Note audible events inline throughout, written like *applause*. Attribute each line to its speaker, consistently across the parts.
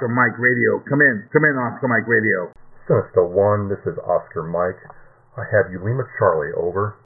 Speaker 1: Oscar Mike Radio. Come in. Come in, Oscar Mike Radio.
Speaker 2: Sinister 1, this is Oscar Mike. I have you Lima Charlie, over.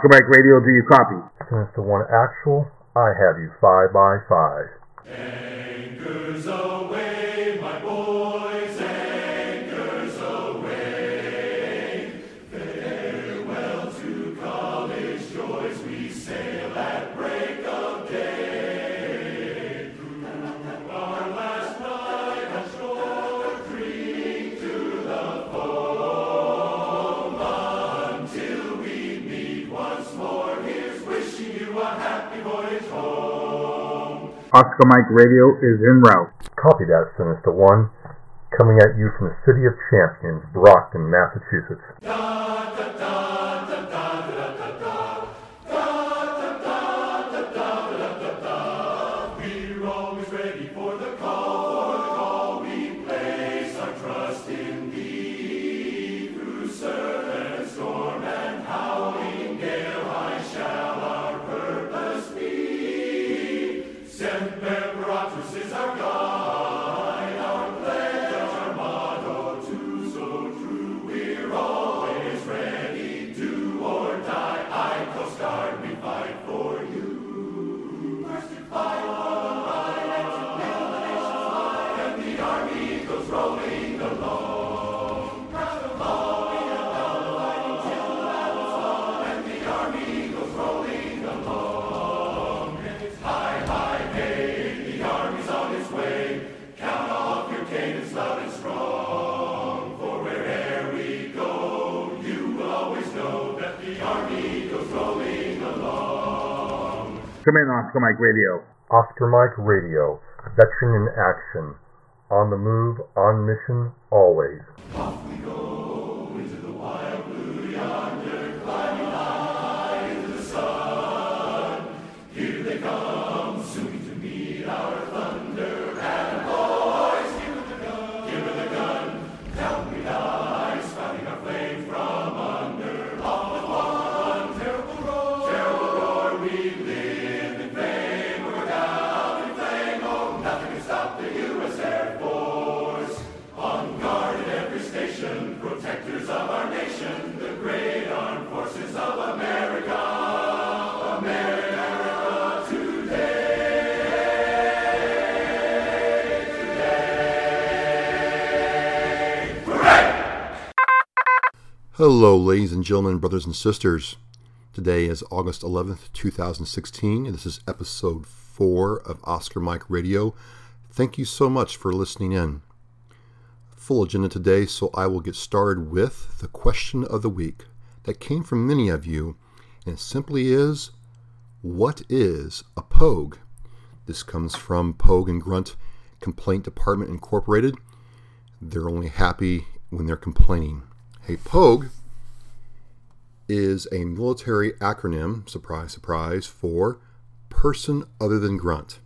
Speaker 1: Oscar Mike Radio, do you copy?
Speaker 2: Sinister 1 Actual, I have you 5 by 5
Speaker 3: Anchors away, my boys,
Speaker 1: Oscar Mike Radio is en route.
Speaker 2: Copy that, Sinister 1. Coming at you from the City of Champions, Brockton, Massachusetts.
Speaker 1: Come in, Oscar Mike Radio.
Speaker 2: Oscar Mike Radio, veteran in action. On the move, on mission, always. Hello, ladies and gentlemen, brothers and sisters. Today is August 11th, 2016, and this is episode 4 of Oscar Mike Radio. Thank you so much for listening in. Full agenda today, so I will get started with the question of the week that came from many of you, and it simply is What is a Pogue? This comes from Pogue and Grunt Complaint Department Incorporated. They're only happy when they're complaining. Hey, Pogue is a military acronym, surprise, surprise, for person other than grunt.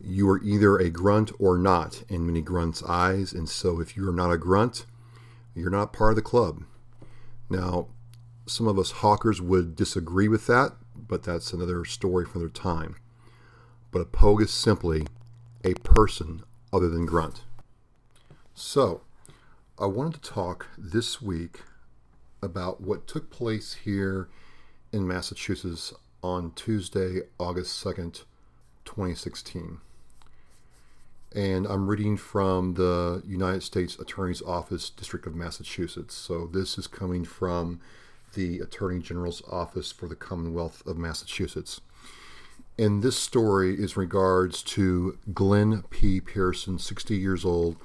Speaker 2: You are either a grunt or not in many grunts' eyes, and so if you are not a grunt, you're not part of the club. Now, some of us hawkers would disagree with that, but that's another story for another time. But a pogue is simply a person other than grunt. So, I wanted to talk this week
Speaker 4: about what took place here in Massachusetts on Tuesday, August 2nd, 2016. And I'm reading from the United States Attorney's Office, District of Massachusetts. So this is coming from the Attorney General's Office for the Commonwealth of Massachusetts. And this story is regards to Glenn P. Pearson, 60 years old,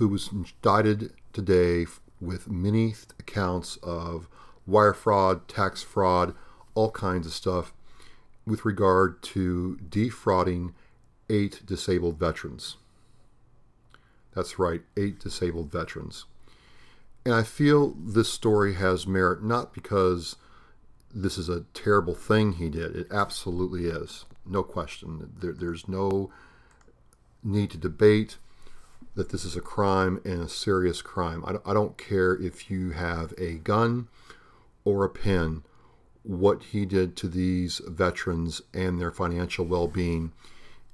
Speaker 4: who was indicted today with many accounts of wire fraud, tax fraud, all kinds of stuff with regard to defrauding eight disabled veterans. That's right, eight disabled veterans. And I feel this story has merit not because this is a terrible thing he did. It absolutely is. No question. There, there's no need to debate that this is a crime and a serious crime. I, don't care if you have a gun or a pen. What he did to these veterans and their financial well being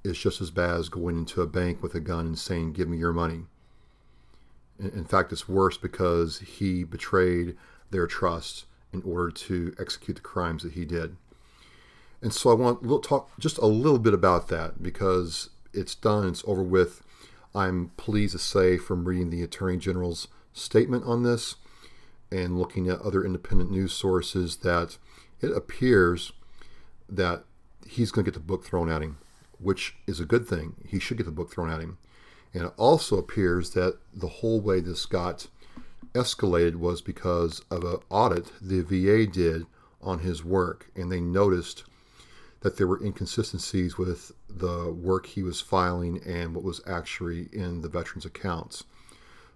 Speaker 4: is just as bad as going into a bank with a gun and saying, Give me your money. In fact, it's worse because he betrayed their trust in order to execute the crimes that he did. And so I want to talk just a little bit about that because it's done, it's over with. I'm pleased to say from reading the Attorney General's statement on this and looking at other independent news sources that it appears that he's going to get the book thrown at him, which is a good thing. He should get the book thrown at him. And it also appears that the whole way this got escalated was because of an audit the VA did on his work, and they noticed that there were inconsistencies with the work he was filing and what was actually in the veterans' accounts.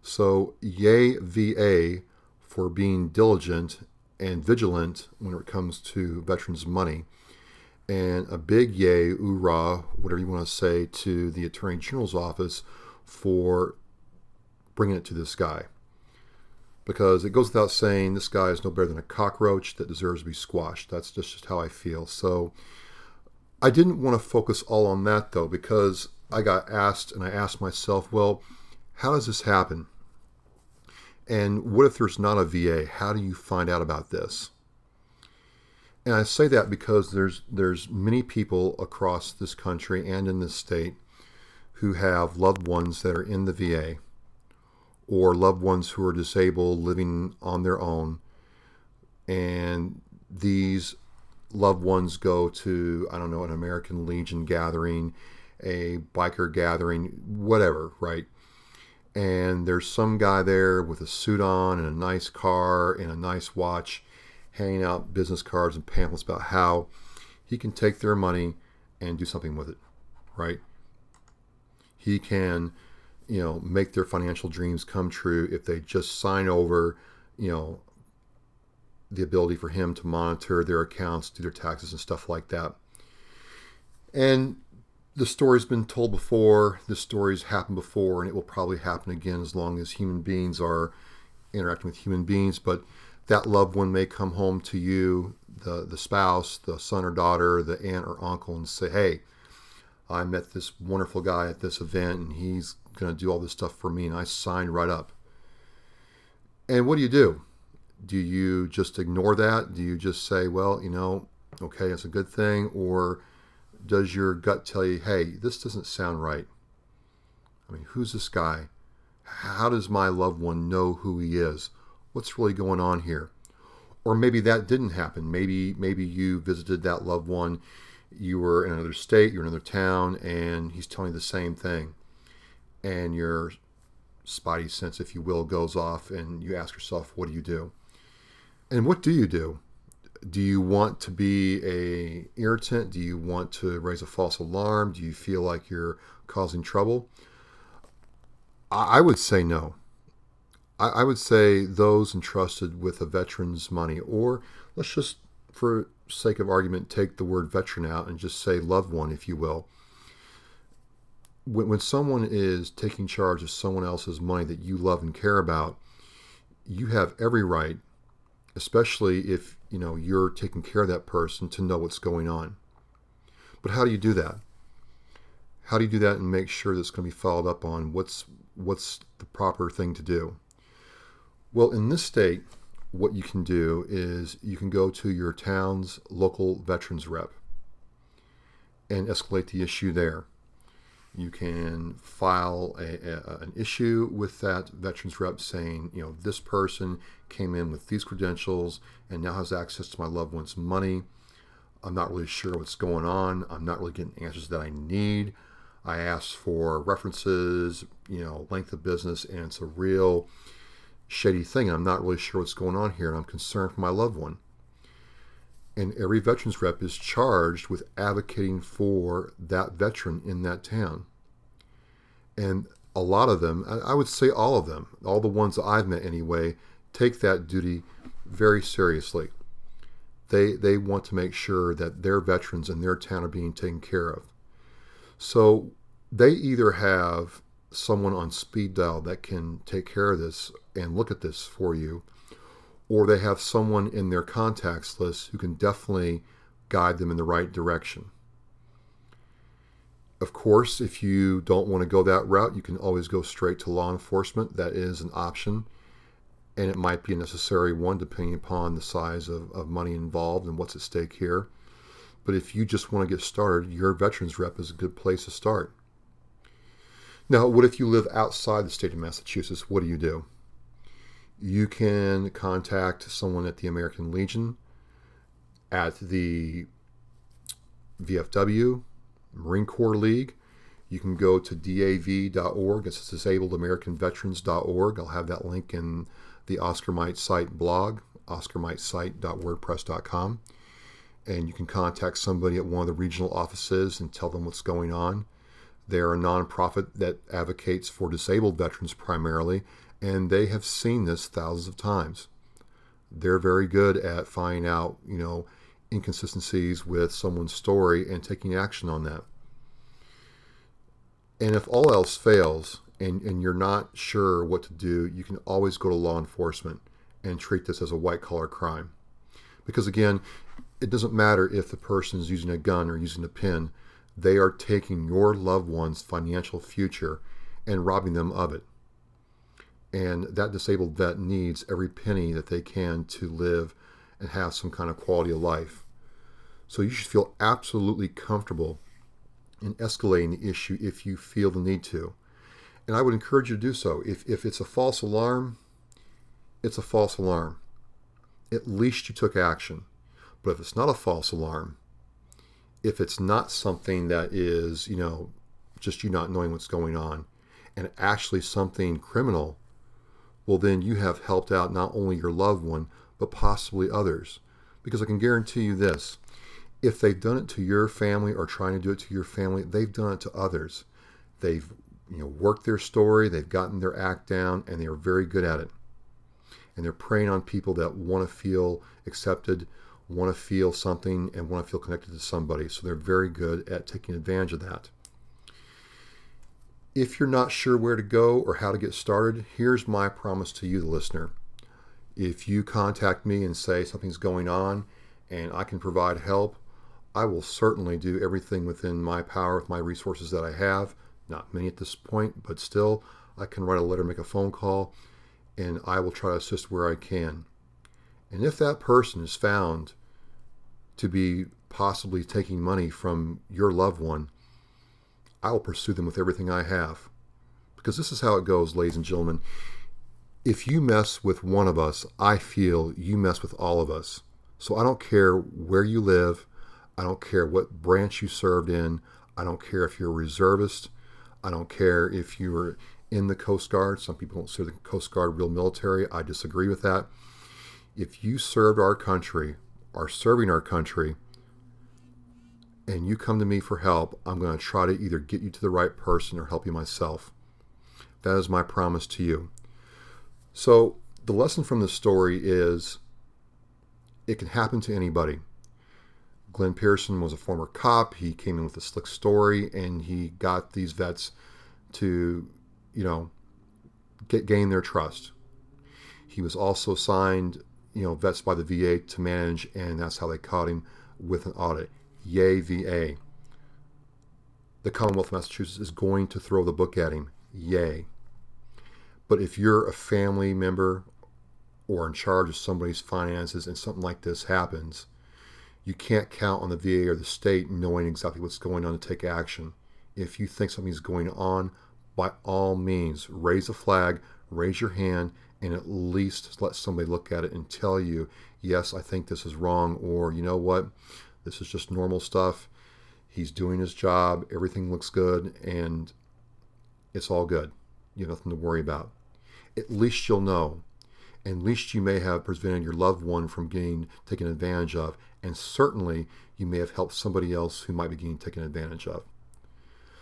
Speaker 4: So, yay, VA, for being diligent and vigilant when it comes to veterans' money. And a big yay, hoorah, whatever you want to say, to the Attorney General's office for bringing it to this guy. Because it goes without saying, this guy is no better than a cockroach that deserves to be squashed. That's just how I feel. So I didn't want to focus all on that, though, because I got asked, and I asked myself, well, how does this happen? And what if there's not a VA? How do you find out about this? And I say that because there's there's many people across this country and in this state who have loved ones that are in the VA or loved ones who are disabled living on their own and these loved ones go to I don't know an American Legion gathering, a biker gathering, whatever, right? And there's some guy there with a suit on and a nice car and a nice watch handing out business cards and pamphlets about how he can take their money and do something with it, right? He can, you know, make their financial dreams come true if they just sign over, you know, the ability for him to monitor their accounts, do their taxes and stuff like that. And the story's been told before, this story's happened before, and it will probably happen again as long as human beings are interacting with human beings. But that loved one may come home to you, the, the spouse, the son or daughter, the aunt or uncle, and say, Hey, I met this wonderful guy at this event, and he's going to do all this stuff for me, and I signed right up. And what do you do? Do you just ignore that? Do you just say, well, you know, okay, it's a good thing? Or does your gut tell you, hey, this doesn't sound right? I mean, who's this guy? How does my loved one know who he is? What's really going on here? Or maybe that didn't happen. Maybe maybe you visited that loved one, you were in another state, you're in another town, and he's telling you the same thing. And your spotty sense, if you will, goes off and you ask yourself, what do you do? And what do you do? Do you want to be a irritant? Do you want to raise a false alarm? Do you feel like you're causing trouble? I would say no. I would say those entrusted with a veteran's money, or let's just, for sake of argument, take the word veteran out and just say loved one, if you will. When, when someone is taking charge of someone else's money that you love and care about, you have every right especially if you know you're taking care of that person to know what's going on. But how do you do that? How do you do that and make sure that's going to be followed up on? What's what's the proper thing to do? Well, in this state, what you can do is you can go to your town's local veterans rep and escalate the issue there. You can file a, a, an issue with that veterans rep saying, you know, this person came in with these credentials and now has access to my loved one's money. I'm not really sure what's going on. I'm not really getting answers that I need. I asked for references, you know, length of business, and it's a real shady thing. I'm not really sure what's going on here, and I'm concerned for my loved one. And every veterans rep is charged with advocating for that veteran in that town. And a lot of them, I would say all of them, all the ones that I've met anyway, take that duty very seriously. They, they want to make sure that their veterans in their town are being taken care of. So they either have someone on speed dial that can take care of this and look at this for you, or they have someone in their contacts list who can definitely guide them in the right direction. Of course, if you don't want to go that route, you can always go straight to law enforcement. That is an option, and it might be a necessary one depending upon the size of, of money involved and what's at stake here. But if you just want to get started, your veterans rep is a good place to start. Now, what if you live outside the state of Massachusetts? What do you do? You can contact someone at the American Legion, at the VFW, Marine Corps League. You can go to DAV.org, it's disabledamericanveterans.org. I'll have that link in the Oscar Mike site blog, oscarmikesite.wordpress.com. And you can contact somebody at one of the regional offices and tell them what's going on. They're a nonprofit that advocates for disabled veterans primarily, and they have seen this thousands of times. They're very good at finding out, you know, inconsistencies with someone's story and taking action on that. And if all else fails and, and you're not sure what to do, you can always go to law enforcement and treat this as a white collar crime. Because again, it doesn't matter if the person is using a gun or using a pin they are taking your loved one's financial future and robbing them of it. And that disabled vet needs every penny that they can to live and have some kind of quality of life. So you should feel absolutely comfortable in escalating the issue if you feel the need to. And I would encourage you to do so. If, if it's a false alarm, it's a false alarm. At least you took action. But if it's not a false alarm, if it's not something that is, you know, just you not knowing what's going on and actually something criminal, well, then you have helped out not only your loved one, but possibly others. Because I can guarantee you this if they've done it to your family or trying to do it to your family, they've done it to others. They've you know worked their story, they've gotten their act down, and they are very good at it. And they're preying on people that want to feel accepted, want to feel something and want to feel connected to somebody. So they're very good at taking advantage of that. If you're not sure where to go or how to get started, here's my promise to you, the listener. If you contact me and say something's going on and I can provide help, I will certainly do everything within my power with my resources that I have. Not many at this point, but still, I can write a letter, make a phone call, and I will try to assist where I can. And if that person is found to be possibly taking money from your loved one, I will pursue them with everything I have. Because this is how it goes, ladies and gentlemen. If you mess with one of us, I feel you mess with all of us. So I don't care where you live. I don't care what branch you served in. I don't care if you're a reservist. I don't care if you're in the Coast Guard. Some people don't consider the Coast Guard real military. I disagree with that. If you served our country are serving our country and you come to me for help, I'm going to try to either get you to the right person or help you myself. That is my promise to you. So, the lesson from this story is it can happen to anybody. Glenn Pearson was a former cop. He came in with a slick story and he got these vets to, you know, get gain their trust. He was also signed you know vets by the VA to manage, and that's how they caught him with an audit. Yay, VA. The Commonwealth of Massachusetts is going to throw the book at him. Yay. But if you're a family member or in charge of somebody's finances and something like this happens, you can't count on the VA or the state knowing exactly what's going on to take action. If you think something's going on, by all means, raise a flag, raise your hand, and at least let somebody look at it and tell you, yes, I think this is wrong, or you know what, this is just normal stuff. He's doing his job, everything looks good, and it's all good. You have nothing to worry about. At least you'll know. At least you may have prevented your loved one from getting taken advantage of, and certainly you may have helped somebody else who might be getting taken advantage of.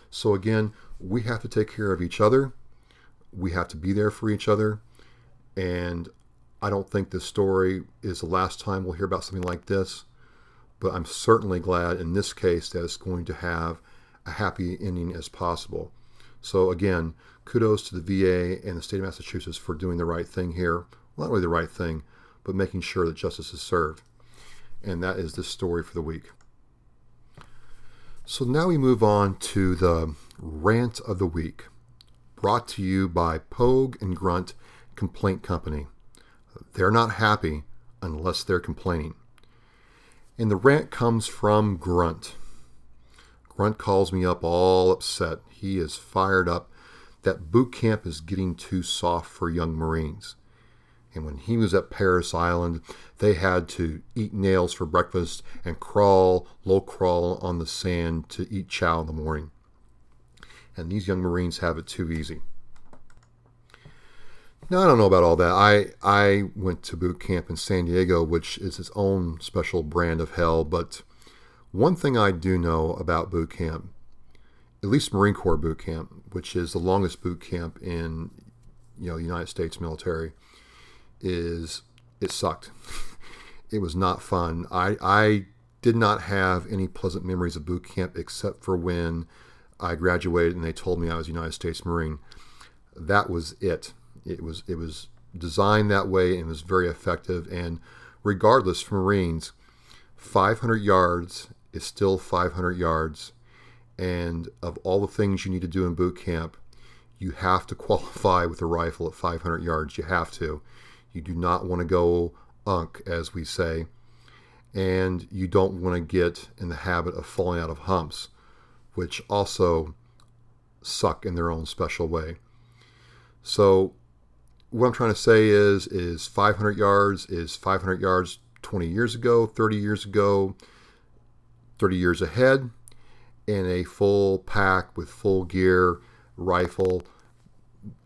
Speaker 4: So again, we have to take care of each other. We have to be there for each other. And I don't think this story is the last time we'll hear about something like this. But I'm certainly glad in this case that it's going to have a happy ending as possible. So again, kudos to the VA and the state of Massachusetts for doing the right thing here. Well, not really the right thing, but making sure that justice is served. And that is the story for the week. So now we move on to the rant of the week, brought to you by Pogue and Grunt Complaint Company. They're not happy unless they're complaining. And the rant comes from Grunt. Grunt calls me up all upset. He is fired up that boot camp is getting too soft for young Marines. And when he was at Parris Island, they had to eat nails for breakfast and crawl, low crawl on the sand to eat chow in the morning. And these young Marines have it too easy. Now, I don't know about all that. I, I went to boot camp in San Diego, which is its own special brand of hell. But one thing I do know about boot camp, at least Marine Corps boot camp, which is the longest boot camp in you know the United States military, is it sucked. *laughs* it was not fun. I, I did not have any pleasant memories of boot camp except for when I graduated and they told me I was a United States Marine. That was it. It was it was designed that way and was very effective. And regardless, for Marines, 500 yards is still 500 yards. And of all the things you need to do in boot camp, you have to *laughs* qualify with a rifle at 500 yards. You have to. You do not want to go unk, as we say, and you don't want to get in the habit of falling out of humps, which also suck in their own special way. So, what I'm trying to say is, is 500 yards is 500 yards 20 years ago, 30 years ago, 30 years ahead, in a full pack with full gear, rifle,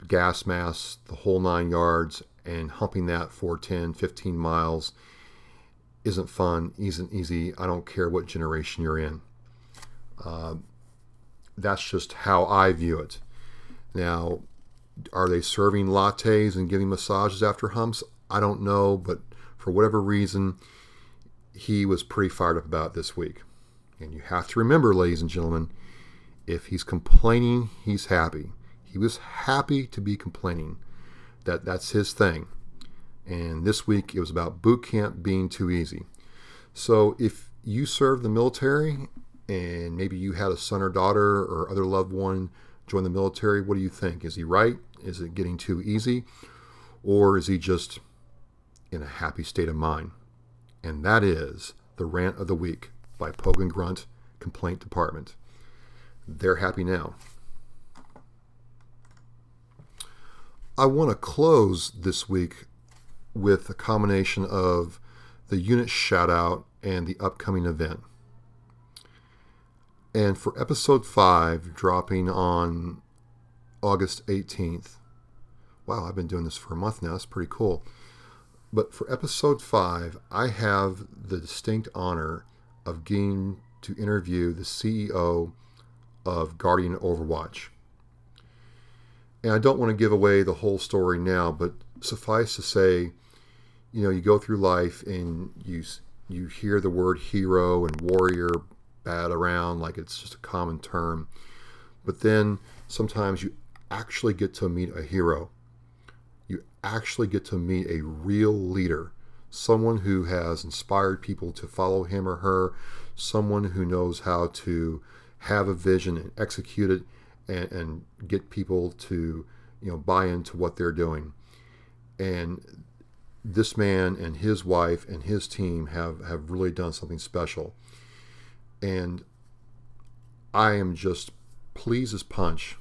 Speaker 4: gas mask, the whole nine yards, and humping that for 10, 15 miles isn't fun, isn't easy. I don't care what generation you're in. Uh, that's just how I view it. Now, are they serving lattes and giving massages after humps? I don't know, but for whatever reason, he was pretty fired up about this week. And you have to remember, ladies and gentlemen, if he's complaining, he's happy. He was happy to be complaining that that's his thing. And this week it was about boot camp being too easy. So if you serve the military and maybe you had a son or daughter or other loved one join the military, what do you think? Is he right? Is it getting too easy? Or is he just in a happy state of mind? And that is the rant of the week by Pogan Grunt Complaint Department. They're happy now. I want to close this week with a combination of the unit shout out and the upcoming event. And for episode 5, dropping on August 18th, wow, I've been doing this for a month now, that's pretty cool. But for episode 5, I have the distinct honor of getting to interview the CEO of Guardian Overwatch. And I don't want to give away the whole story now, but suffice to say, you know, you go through life and you you hear the word hero and warrior bat around like it's just a common term. But then sometimes you actually get to meet a hero. You actually get to meet a real leader, someone who has inspired people to follow him or her, someone who knows how to have a vision and execute it and, and get people to you know buy into what they're doing and this man and his wife and his team have, have really done something special. And I am just pleased as punch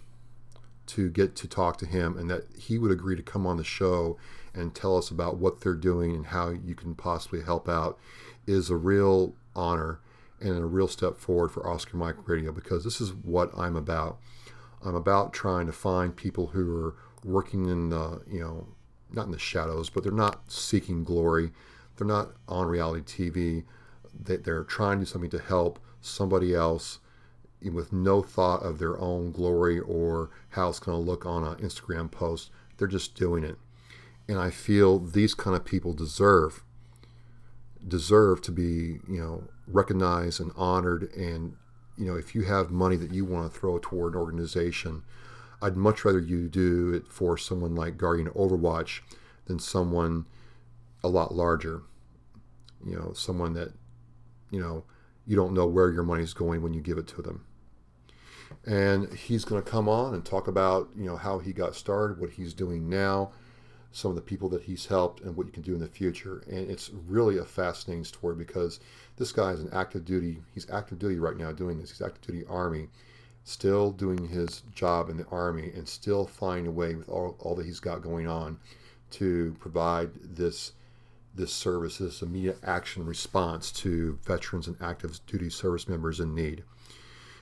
Speaker 4: to get to talk to him and that he would agree to come on the show and tell us about what they're doing and how you can possibly help out is a real honor and a real step forward for Oscar Mike Radio because this is what I'm about. I'm about trying to find people who are working in the, you know, not in the shadows, but they're not seeking glory. They're not on reality TV. They're trying to do something to help somebody else with no thought of their own glory or how it's going to look on an Instagram post. They're just doing it. And I feel these kind of people deserve deserve to be, you know, recognized and honored and you know, if you have money that you want to throw toward an organization, I'd much rather you do it for someone like Guardian Overwatch than someone a lot larger. You know, someone that, you know, you don't know where your money's going when you give it to them. And he's going to come on and talk about, you know, how he got started, what he's doing now, some of the people that he's helped, and what you can do in the future. And it's really a fascinating story because this guy is an active duty. He's active duty right now doing this. He's active duty Army, still doing his job in the Army, and still finding a way with all, all that he's got going on to provide this this service, this immediate action response to veterans and active duty service members in need.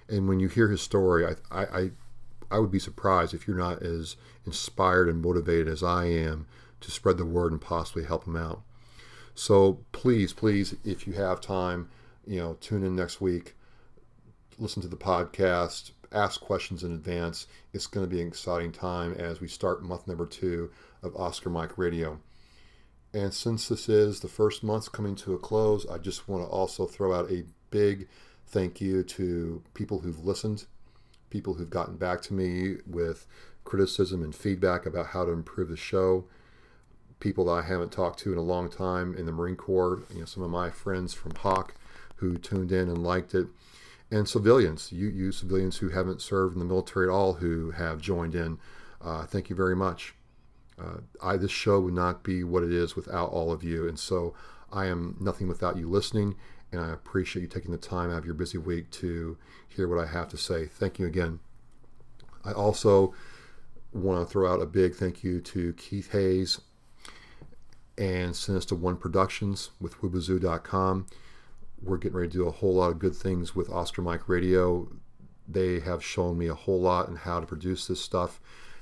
Speaker 4: And when you hear his story, I, I, I would be surprised if you're not as inspired and motivated as I am to spread the word and possibly help him out. So please, please, if you have time, you know, tune in next week, listen to the podcast, ask questions in advance. It's going to be an exciting time as we start month number two of Oscar Mike Radio. And since this is the first month coming to a close, I just want to also throw out a big thank you to people who've listened, people who've gotten back to me with criticism and feedback about how to improve the show, people that I haven't talked to in a long time in the Marine Corps, you know, some of my friends from Hawk who tuned in and liked it, and civilians, you, you civilians who haven't served in the military at all who have joined in. Uh, thank you very much. Uh, I this show would not be what it is without all of you, and so I am nothing without you listening. And I appreciate you taking the time out of your busy week to hear what I have to say. Thank you again. I also want to throw out a big thank you to Keith Hayes and Sinister One Productions with Wubazoo.com. We're getting ready to do a whole lot of good things with Oscar Mike Radio. They have shown me a whole lot in how to produce this stuff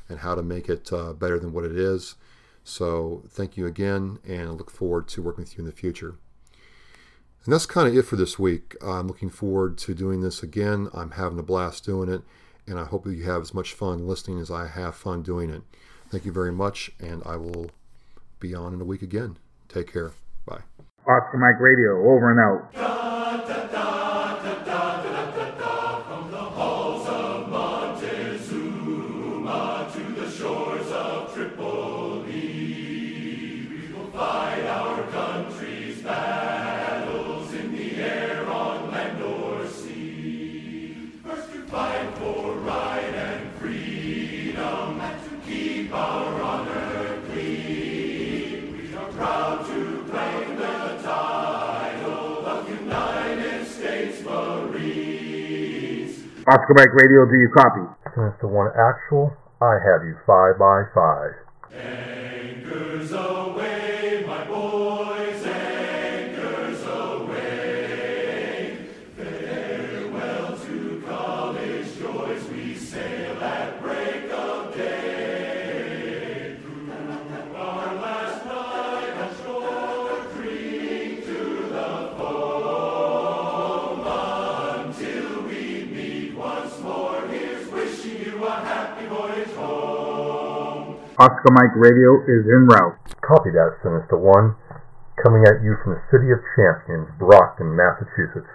Speaker 4: and how to make it uh, better than what it is. So thank you again, and I look forward to working with you in the future. And that's kind of it for this week. I'm looking forward to doing this again. I'm having a blast doing it, and I hope that you have as much fun listening as I have fun doing it. Thank you very much, and I will be on in a week again. Take care. Bye.
Speaker 1: Oscar Mike Radio, over and out. Oscar Mike Radio, do you copy?
Speaker 4: Sinister One actual, I have you five by five.
Speaker 1: Oscar Mike Radio is en route.
Speaker 4: Copy that, Sinister One. Coming at you from the city of champions, Brockton, Massachusetts.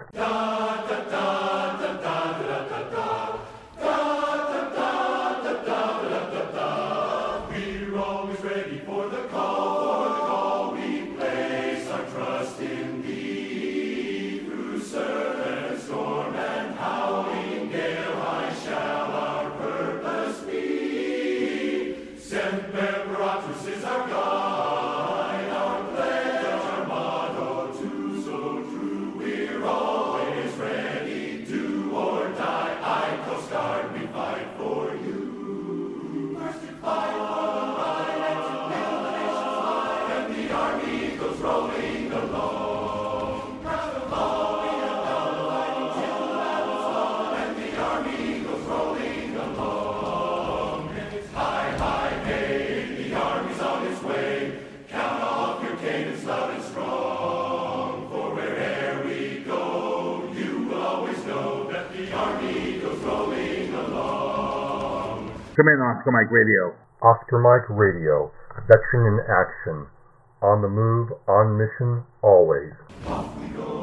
Speaker 1: Come in, Oscar Mike Radio.
Speaker 4: Oscar Mike Radio, veteran in action, on the move, on mission, always.
Speaker 2: Off we go.